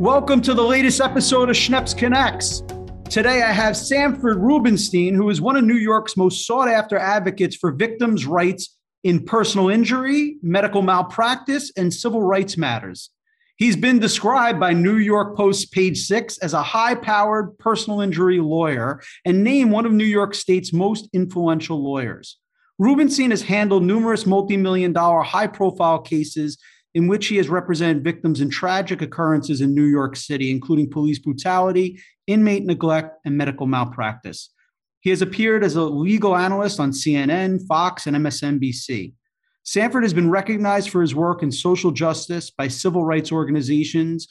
Welcome to the latest episode of Schneps Connects. Today I have Sanford Rubenstein, who is one of New York's most sought after advocates for victims' rights in personal injury, medical malpractice, and civil rights matters. He's been described by New York Post page six as a high powered personal injury lawyer and named one of New York State's most influential lawyers. Rubenstein has handled numerous multi million dollar high profile cases in which he has represented victims in tragic occurrences in New York City, including police brutality, inmate neglect, and medical malpractice. He has appeared as a legal analyst on CNN, Fox, and MSNBC. Sanford has been recognized for his work in social justice by civil rights organizations,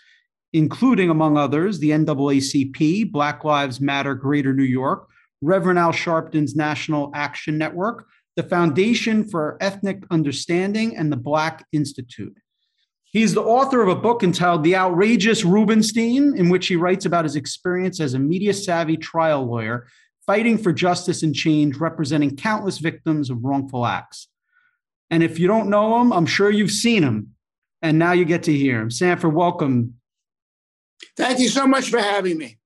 including, among others, the NAACP, Black Lives Matter Greater New York, Reverend Al Sharpton's National Action Network, the Foundation for Ethnic Understanding, and the Black Institute. He's the author of a book entitled The Outrageous Rubenstein, in which he writes about his experience as a media savvy trial lawyer fighting for justice and change, representing countless victims of wrongful acts. And if you don't know him, I'm sure you've seen him. And now you get to hear him. Sanford, welcome. Thank you so much for having me.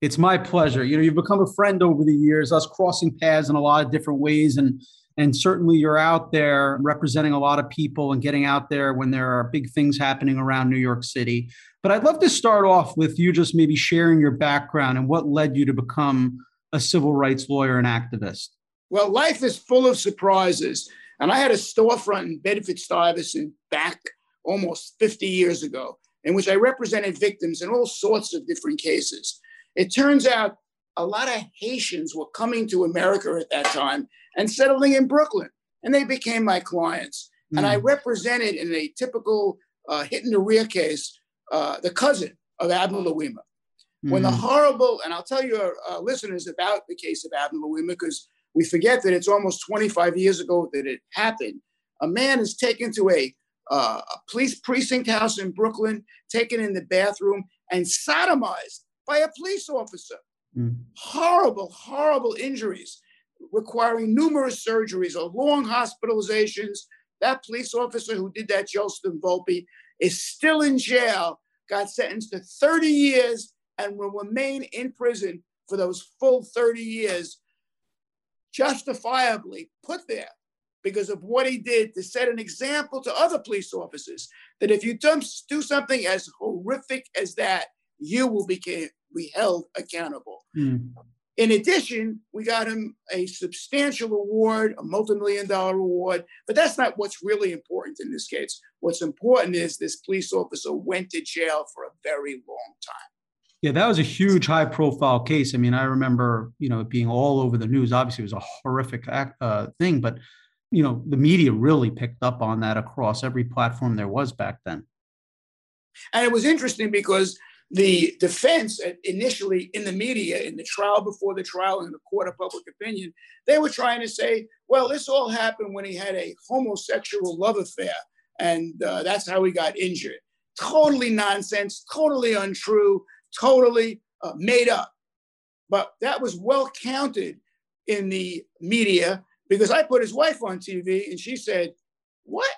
It's my pleasure. You know, you've become a friend over the years, us crossing paths in a lot of different ways. And and certainly you're out there representing a lot of people and getting out there when there are big things happening around New York City. But I'd love to start off with you just maybe sharing your background and what led you to become a civil rights lawyer and activist. Well, life is full of surprises. And I had a storefront in Bedford Stuyvesant back almost 50 years ago, in which I represented victims in all sorts of different cases. It turns out a lot of Haitians were coming to America at that time and settling in Brooklyn, and they became my clients. Mm. And I hmm. represented in a typical uh, hit in the rear case uh, the cousin of Abner Louima. Mm. When the hmm. horrible, and I'll tell your uh, listeners about the case of Abner Louima because we forget that it's almost 25 years ago that it happened. A man is taken to a, uh, a police precinct house in Brooklyn, taken in the bathroom, and sodomized by a police officer. Mm. Horrible, horrible injuries requiring numerous surgeries or long hospitalizations. That police officer who did that, Joseph Volpe, is still in jail, got sentenced to 30 years, and will remain in prison for those full 30 years, justifiably put there because of what he did to set an example to other police officers that if you do something as horrific as that, you will be, be held accountable. Mm. In addition, we got him a substantial award, a multi-million dollar award, but that's not what's really important in this case. What's important is this police officer went to jail for a very long time. Yeah, that was a huge high profile case. I mean, I remember, you know, it being all over the news. Obviously, it was a horrific uh, thing, but, you know, the media really picked up on that across every platform there was back then. And it was interesting because the defense initially in the media, in the trial before the trial, in the court of public opinion, they were trying to say, well, this all happened when he had a homosexual love affair, and uh, that's how he got injured. Totally nonsense, totally untrue, totally uh, made up. But that was well counted in the media because I put his wife on TV and she said, What?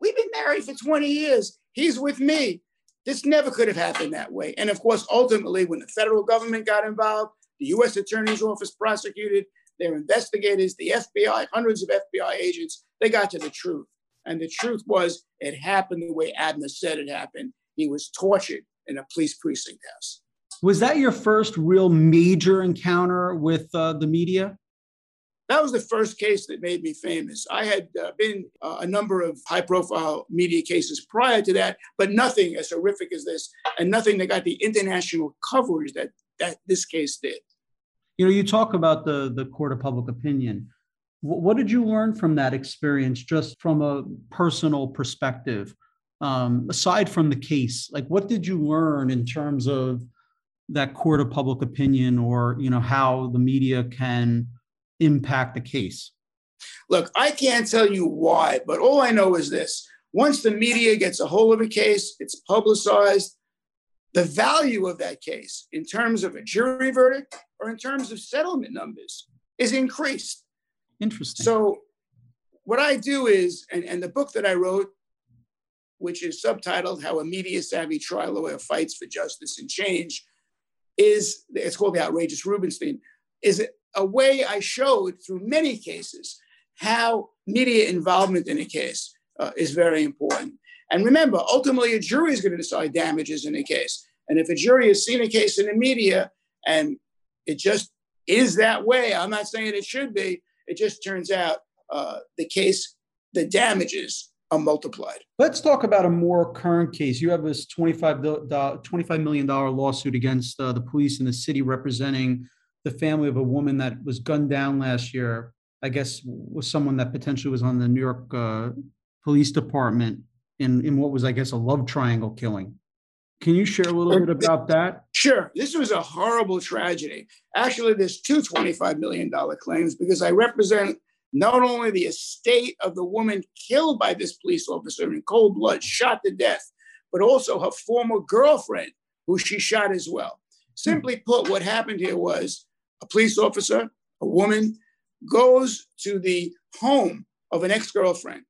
We've been married for 20 years. He's with me. This never could have happened that way. And of course, ultimately, when the federal government got involved, the US Attorney's Office prosecuted, their investigators, the FBI, hundreds of FBI agents, they got to the truth. And the truth was, it happened the way Abner said it happened. He was tortured in a police precinct house. Was that your first real major encounter with uh, the media? That was the first case that made me famous. I had uh, been uh, a number of high profile media cases prior to that, but nothing as horrific as this, and nothing that got the international coverage that, that this case did. You know, you talk about the, the court of public opinion. what did you learn from that experience, just from a personal perspective? Um, aside from the case, like what did you learn in terms of that court of public opinion, or you know how the media can impact the case? Look, I can't tell you why, but all I know is this once the media gets a hold of a case, it's publicized. The value of that case, in terms of a jury verdict or in terms of settlement numbers, is increased. Interesting. So, what I do is, and, and the book that I wrote, which is subtitled How a Media Savvy Trial Lawyer Fights for Justice and Change, is it's called The Outrageous Rubenstein, is a way I showed through many cases how media involvement in a case uh, is very important. And remember, ultimately, a jury is going to decide damages in a case. And if a jury has seen a case in the media and it just is that way, I'm not saying it should be, it just turns out uh, the case, the damages are multiplied. Let's talk about a more current case. You have this $25, $25 million lawsuit against uh, the police in the city representing the family of a woman that was gunned down last year. I guess was someone that potentially was on the New York uh, Police Department in, in what was, I guess, a love triangle killing. Can you share a little bit about that? Sure. This was a horrible tragedy. Actually, there's two $25 million claims because I represent not only the estate of the woman killed by this police officer in cold blood, shot to death, but also her former girlfriend, who she shot as well. Simply put, what happened here was a police officer, a woman, goes to the home of an ex girlfriend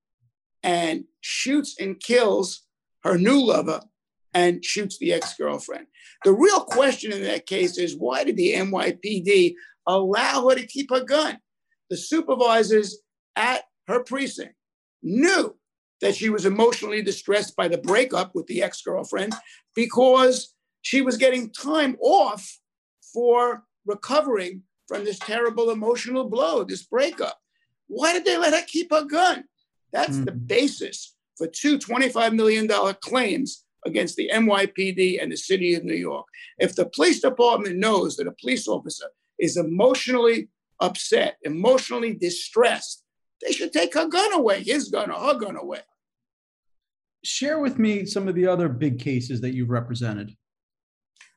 and shoots and kills her new lover and shoots the ex girlfriend. The real question in that case is why did the NYPD allow her to keep her gun? The supervisors at her precinct knew that she was emotionally distressed by the breakup with the ex girlfriend because she was getting time off for recovering from this terrible emotional blow, this breakup. Why did they let her keep her gun? That's mm-hmm. the basis for two $25 million claims against the NYPD and the city of New York. If the police department knows that a police officer is emotionally upset, emotionally distressed, they should take her gun away, his gun or her gun away. Share with me some of the other big cases that you've represented.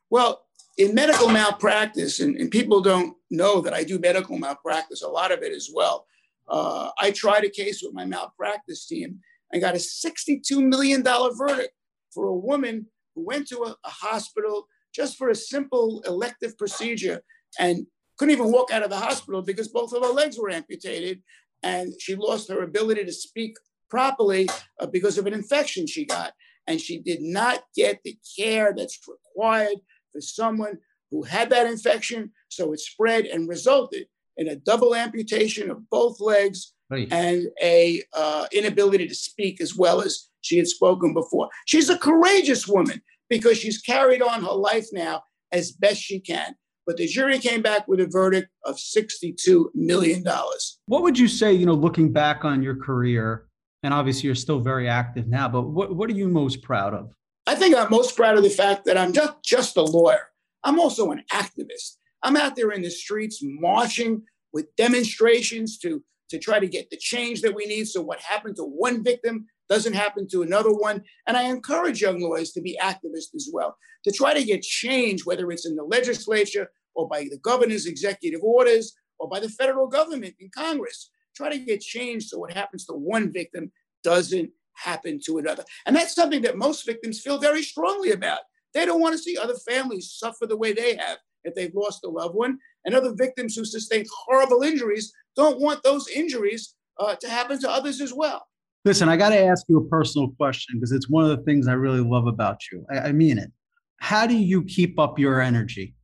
Well, in medical malpractice, and, and people don't know that I do medical malpractice, a lot of it as well. Uh, I tried a case with my malpractice team and got a $62 million verdict for a woman who went to a, a hospital just for a simple elective procedure and couldn't even walk out of the hospital because both of her legs were amputated and she lost her ability to speak properly uh, because of an infection she got. And she did not get the care that's required for someone who had that infection. So it spread and resulted in a double amputation of both legs right. and a uh, inability to speak as well as she had spoken before. She's a courageous woman because she's carried on her life now as best she can. But the jury came back with a verdict of $62 million. What would you say, you know, looking back on your career, and obviously you're still very active now, but what, what are you most proud of? I think I'm most proud of the fact that I'm just, just a lawyer. I'm also an activist. I'm out there in the streets marching with demonstrations to, to try to get the change that we need. So, what happened to one victim doesn't happen to another one. And I encourage young lawyers to be activists as well, to try to get change, whether it's in the legislature or by the governor's executive orders or by the federal government in Congress. Try to get change so what happens to one victim doesn't happen to another. And that's something that most victims feel very strongly about. They don't want to see other families suffer the way they have if they've lost a loved one. And other victims who sustained horrible injuries don't want those injuries uh, to happen to others as well. Listen, I got to ask you a personal question because it's one of the things I really love about you. I, I mean it. How do you keep up your energy?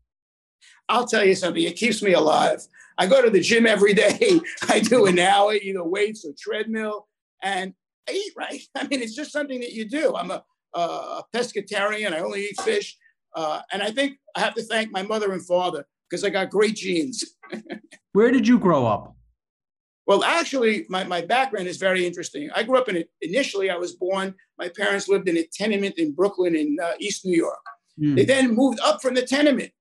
I'll tell you something, it keeps me alive. I go to the gym every day. I do an hour, either weights or treadmill, and I eat right. I mean, it's just something that you do. I'm a, a pescatarian, I only eat fish. Uh, and I think I have to thank my mother and father because I got great genes. Where did you grow up? Well, actually, my, my background is very interesting. I grew up in it. Initially, I was born, my parents lived in a tenement in Brooklyn in uh, East New York. Mm. They then moved up from the tenement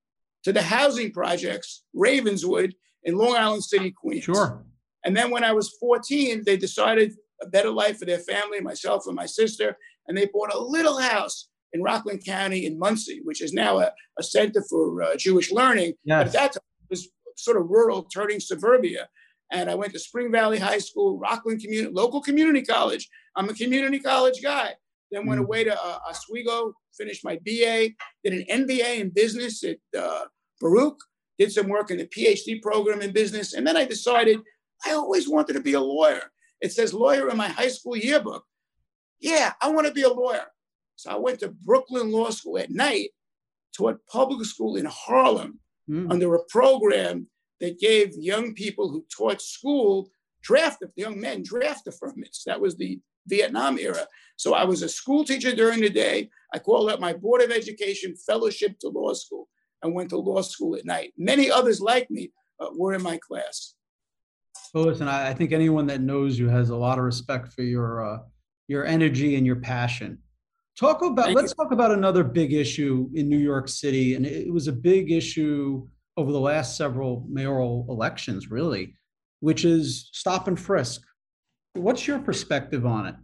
to the housing projects, Ravenswood in Long Island City, Queens. Sure. And then when I was 14, they decided a better life for their family, myself and my sister, and they bought a little house in Rockland County in Monsey, which is now a, a center for uh, Jewish learning. Yes. But at that time, it was sort of rural, turning suburbia. And I went to Spring Valley High School, Rockland Community, local community college. I'm a community college guy. Then went mm. away to uh, Oswego, finished my BA, did an MBA in business at uh, Baruch, did some work in the PhD program in business. And then I decided I always wanted to be a lawyer. It says lawyer in my high school yearbook. Yeah, I want to be a lawyer. So I went to Brooklyn Law School at night, taught public school in Harlem mm. under a program that gave young people who taught school draft, young men draft affirmatives. That was the Vietnam era. So I was a school teacher during the day. I called up my Board of Education fellowship to law school and went to law school at night. Many others like me uh, were in my class. Well, listen, I, I, think anyone that knows you has a lot of respect for your uh, your energy and your passion. Talk about Thank let's you. talk about another big issue in New York City, and it was a big issue over the last several mayoral elections, really, which is stop and frisk. What's your perspective on it?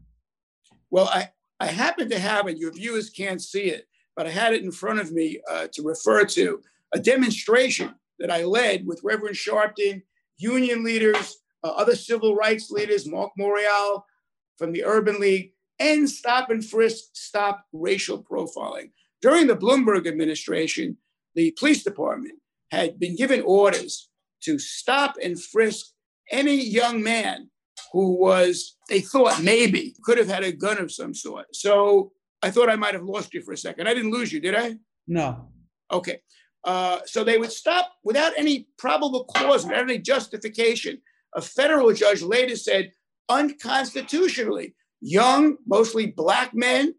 Well, I, I happen to have it. Your viewers can't see it, but I had it in front of me uh, to refer to a demonstration that I led with Reverend Sharpton, union leaders, uh, other civil rights leaders, Marc Morial from the Urban League, and Stop and Frisk, Stop Racial Profiling. During the Bloomberg administration, the police department had been given orders to stop and frisk any young man who was, they thought maybe could have had a gun of some sort. So I thought I might have lost you for a second. I didn't lose you, did I? No. Okay. Uh, so they would stop without any probable cause, without any justification. A federal judge later said, unconstitutionally, young, mostly black men,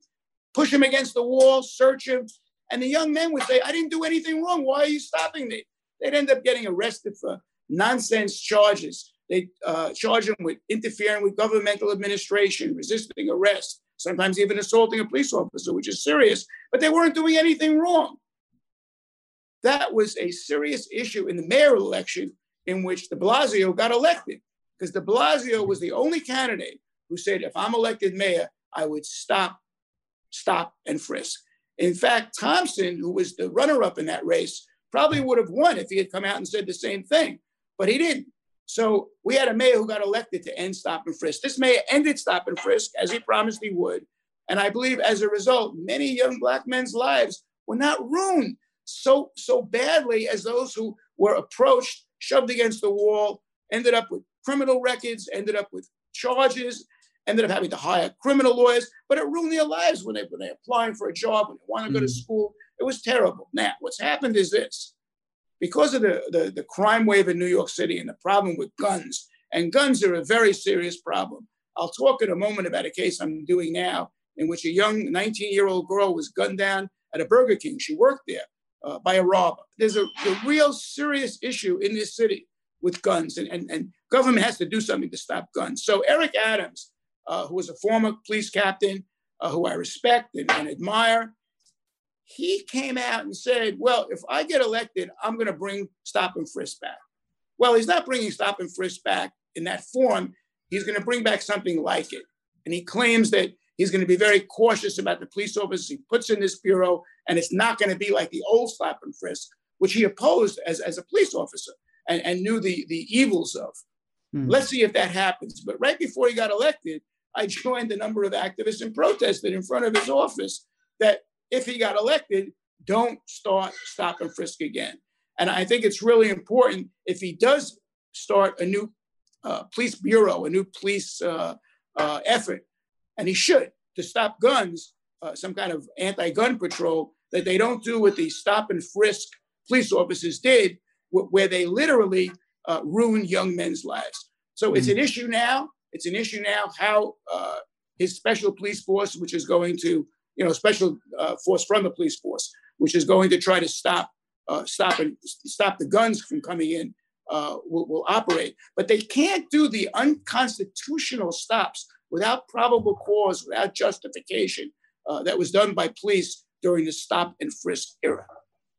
push him against the wall, search him. And the young men would say, I didn't do anything wrong. Why are you stopping me? They'd end up getting arrested for nonsense charges. They uh, charge them with interfering with governmental administration, resisting arrest, sometimes even assaulting a police officer, which is serious, but they weren't doing anything wrong. That was a serious issue in the mayoral election in which de Blasio got elected, because de Blasio was the only candidate who said, if I'm elected mayor, I would stop, stop, and frisk. In fact, Thompson, who was the runner up in that race, probably would have won if he had come out and said the same thing, but he didn't. So we had a mayor who got elected to end stop and frisk. This mayor ended stop and frisk as he promised he would. And I believe as a result, many young black men's lives were not ruined so, so badly as those who were approached, shoved against the wall, ended up with criminal records, ended up with charges, ended up having to hire criminal lawyers, but it ruined their lives when, they, when they're applying for a job, when they want to go to mm. school. It was terrible. Now, what's happened is this because of the, the, the crime wave in New York City and the problem with guns, and guns are a very serious problem. I'll talk in a moment about a case I'm doing now in which a young 19 year old girl was gunned down at a Burger King. She worked there uh, by a robber. There's a, a, real serious issue in this city with guns, and, and, and government has to do something to stop guns. So, Eric Adams, uh, who was a former police captain, uh, who I respect and, and admire, he came out and said, Well, if I get elected, I'm going to bring stop and frisk back. Well, he's not bringing stop and frisk back in that form. He's going to bring back something like it. And he claims that he's going to be very cautious about the police officers he puts in this bureau, and it's not going to be like the old slap and frisk, which he opposed as, as a police officer and, and knew the, the evils of. Hmm. Let's see if that happens. But right before he got elected, I joined a number of activists and protested in front of his office that if he got elected, don't start stop and frisk again. And I think it's really important if he does start a new uh, police bureau, a new police uh, uh, effort, and he should to stop guns, uh, some kind of anti-gun patrol, that they don't do what the stop and frisk police officers did, where they literally uh, ruin young men's lives. So mm-hmm. it's an issue now. It's an issue now how uh, his special police force, which is going to you know, special uh, force from the police force, which is going to try to stop uh, stop and stop the guns from coming in, uh, will, will operate. But they can't do the unconstitutional stops without probable cause, without justification uh, that was done by police during the stop and frisk era.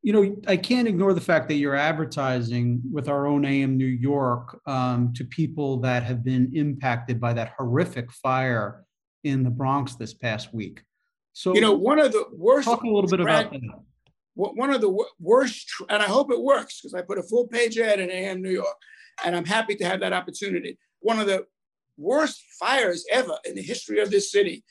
You know, I can't ignore the fact that you're advertising with our own AM New York um, to people that have been impacted by that horrific fire in the Bronx this past week. So you know, one of the worst. Talk a little bit about that. One of the worst, and I hope it works because I put a full page ad in AM New York, and I'm happy to have that opportunity. One of the worst fires ever in the history of this city.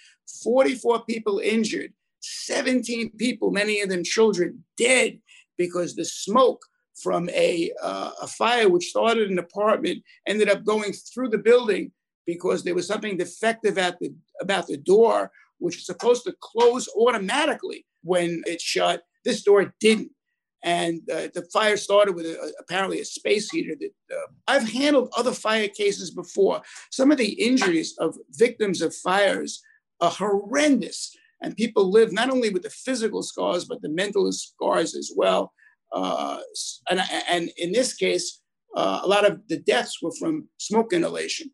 44 people injured, 17 people, many of them children, dead because the smoke from a, uh, a fire which started in an apartment ended up going through the building because there was something defective at the about the door, which is supposed to close automatically when it's shut. This door didn't. And uh, the fire started with a, apparently a space heater. That uh, I've handled other fire cases before. Some of the injuries of victims of fires are horrendous, and people live not only with the physical scars but the mental scars as well. Uh, and, and in this case, uh, a lot of the deaths were from smoke inhalation.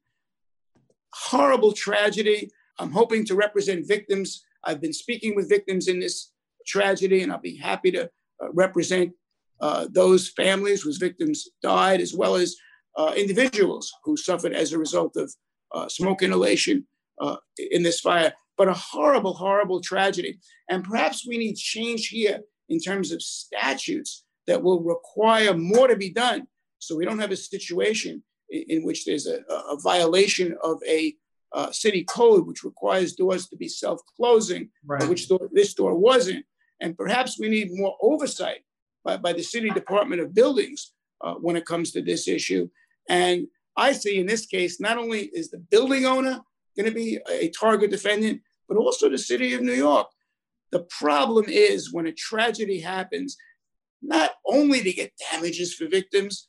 Horrible tragedy. I'm hoping to represent victims. I've been speaking with victims in this tragedy, and I'll be happy to represent uh, those families whose victims died, as well as uh, individuals who suffered as a result of uh, smoke inhalation uh, in this fire. But a horrible, horrible tragedy. And perhaps we need change here in terms of statutes that will require more to be done so we don't have a situation in, in which there's a, a, violation of a uh, city code, which requires doors to be self closing, right. which door, this door wasn't. And perhaps we need more oversight by, by the city department of buildings uh, when it comes to this issue. And I see in this case, not only is the building owner going to be a target defendant, but also the city of New York. The problem is when a tragedy happens, not only to get damages for victims,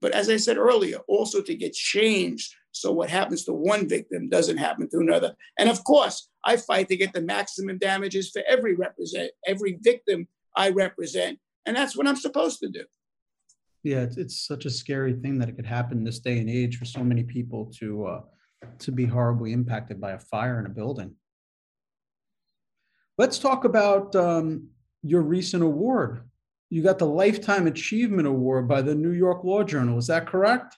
but as I said earlier, also to get changed so what happens to one victim doesn't happen to another. And of course, I fight to get the maximum damages for every represent every victim I represent, and that's what I'm supposed to do. Yeah, it's, it's such a scary thing that it could happen this day and age for so many people to uh, to be horribly impacted by a fire in a building. Let's talk about um, your recent award. You got the Lifetime Achievement Award by the New York Law Journal. Is that correct?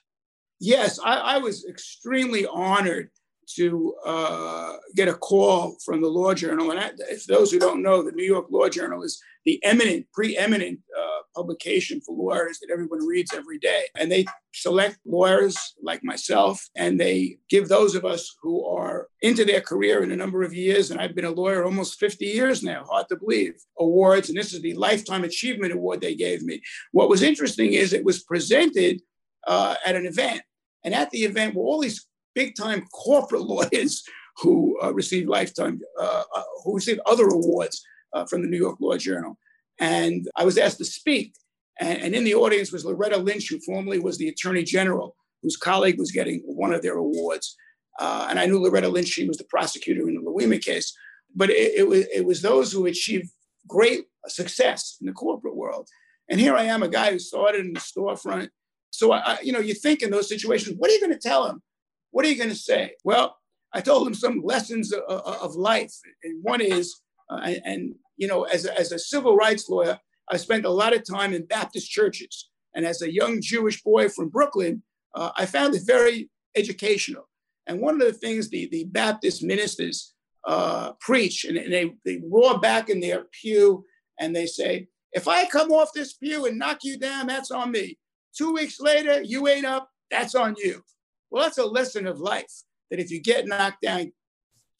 Yes, I, I was extremely honored to uh, get a call from the Law Journal. And I, if those who don't know, the New York Law Journal is the eminent, preeminent uh, publication for lawyers that everyone reads every day. And they select lawyers like myself, and they give those of us who are into their career in a number of years, and I've been a lawyer almost 50 years now, hard to believe, awards. And this is the Lifetime Achievement Award they gave me. What was interesting is it was presented uh, at an event. And at the event were all these big time corporate lawyers who uh, received lifetime, uh, uh, who received other awards uh, from the New York Law Journal. And I was asked to speak. And, and, in the audience was Loretta Lynch, who formerly was the Attorney General, whose colleague was getting one of their awards. Uh, and I knew Loretta Lynch, she was the prosecutor in the Louima case. But it, it, was, it was those who achieved great success in the corporate world. And here I am, a guy who started in the storefront. So, I, you know, you think in those situations, what are you going to tell him? What are you going to say? Well, I told him some lessons of, of life. And one is, uh, and, and, you know, as a, as a civil rights lawyer, I spent a lot of time in Baptist churches. And as a young Jewish boy from Brooklyn, uh, I found it very educational. And one of the things the, the Baptist ministers uh, preach, and, and they, they roar back in their pew and they say, if I come off this pew and knock you down, that's on me. Two weeks later, you ain't up, that's on you. Well, that's a lesson of life that if you get knocked down,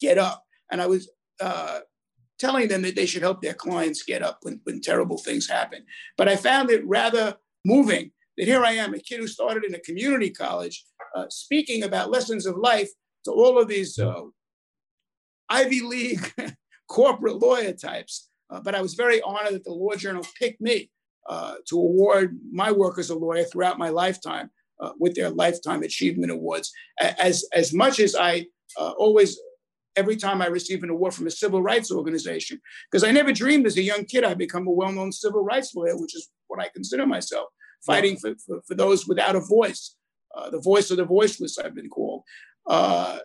get up. And I was uh, telling them that they should help their clients get up when, when terrible things happen. But I found it rather moving that here I am, a kid who started in a community college, uh, speaking about lessons of life to all of these uh, Ivy League corporate lawyer types. Uh, but I was very honored that the Law Journal picked me uh, to award my work as a lawyer throughout my lifetime uh, with their lifetime achievement awards. As as much as I uh, always, every time I receive an award from a civil rights organization, because I never dreamed as a young kid I'd become a well-known civil rights lawyer, which is what I consider myself, fighting for, for, for those without a voice, uh, the voice of the voiceless. I've been called. Uh,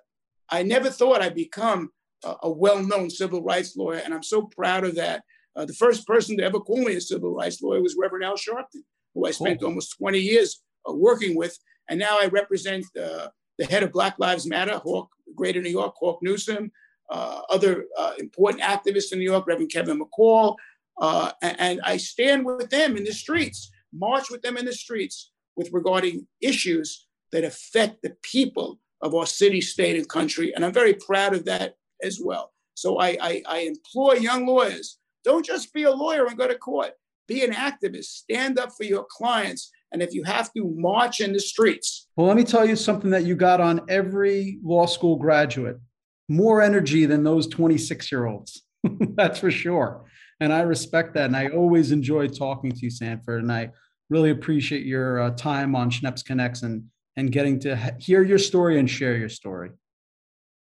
I never thought I'd become a, a well-known civil rights lawyer, and I'm so proud of that. Uh, the first person to ever call me a civil rights lawyer was Reverend Al Sharpton, who I spent cool. almost 20 years uh, working with. And now I represent uh, the head of Black Lives Matter, Hawk, Greater New York, Hawk Newsome, uh, other important activists in New York, Reverend Kevin McCall. And, and I stand with them in the streets, march with them in the streets with regarding issues that affect the people of our city, state, and country. And I'm very proud of that as well. So I, I, I, implore young lawyers don't just be a lawyer and go to court, be an activist, stand up for your clients, and if you have to march in the streets. Well, let me tell you something that you got on every law school graduate more energy than those 26 year olds. That's for sure. And I respect that. And I always enjoy talking to you, Sanford. And I really appreciate your uh, time on Schneps Connects and, and getting to hear your story and share your story.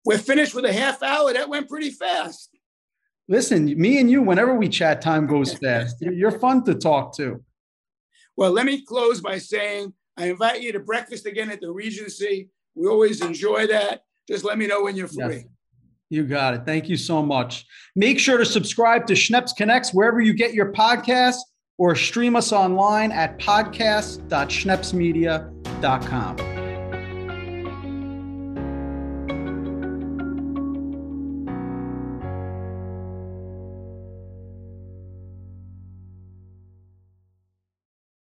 We're finished with a half hour. That went pretty fast. Listen, me and you, whenever we chat, time goes fast. You're fun to talk to. Well, let me close by saying I invite you to breakfast again at the Regency. We always enjoy that. Just let me know when you're free. Yes. You got it. Thank you so much. Make sure to subscribe to Schneps Connects wherever you get your podcasts or stream us online at podcast.schnepsmedia.com.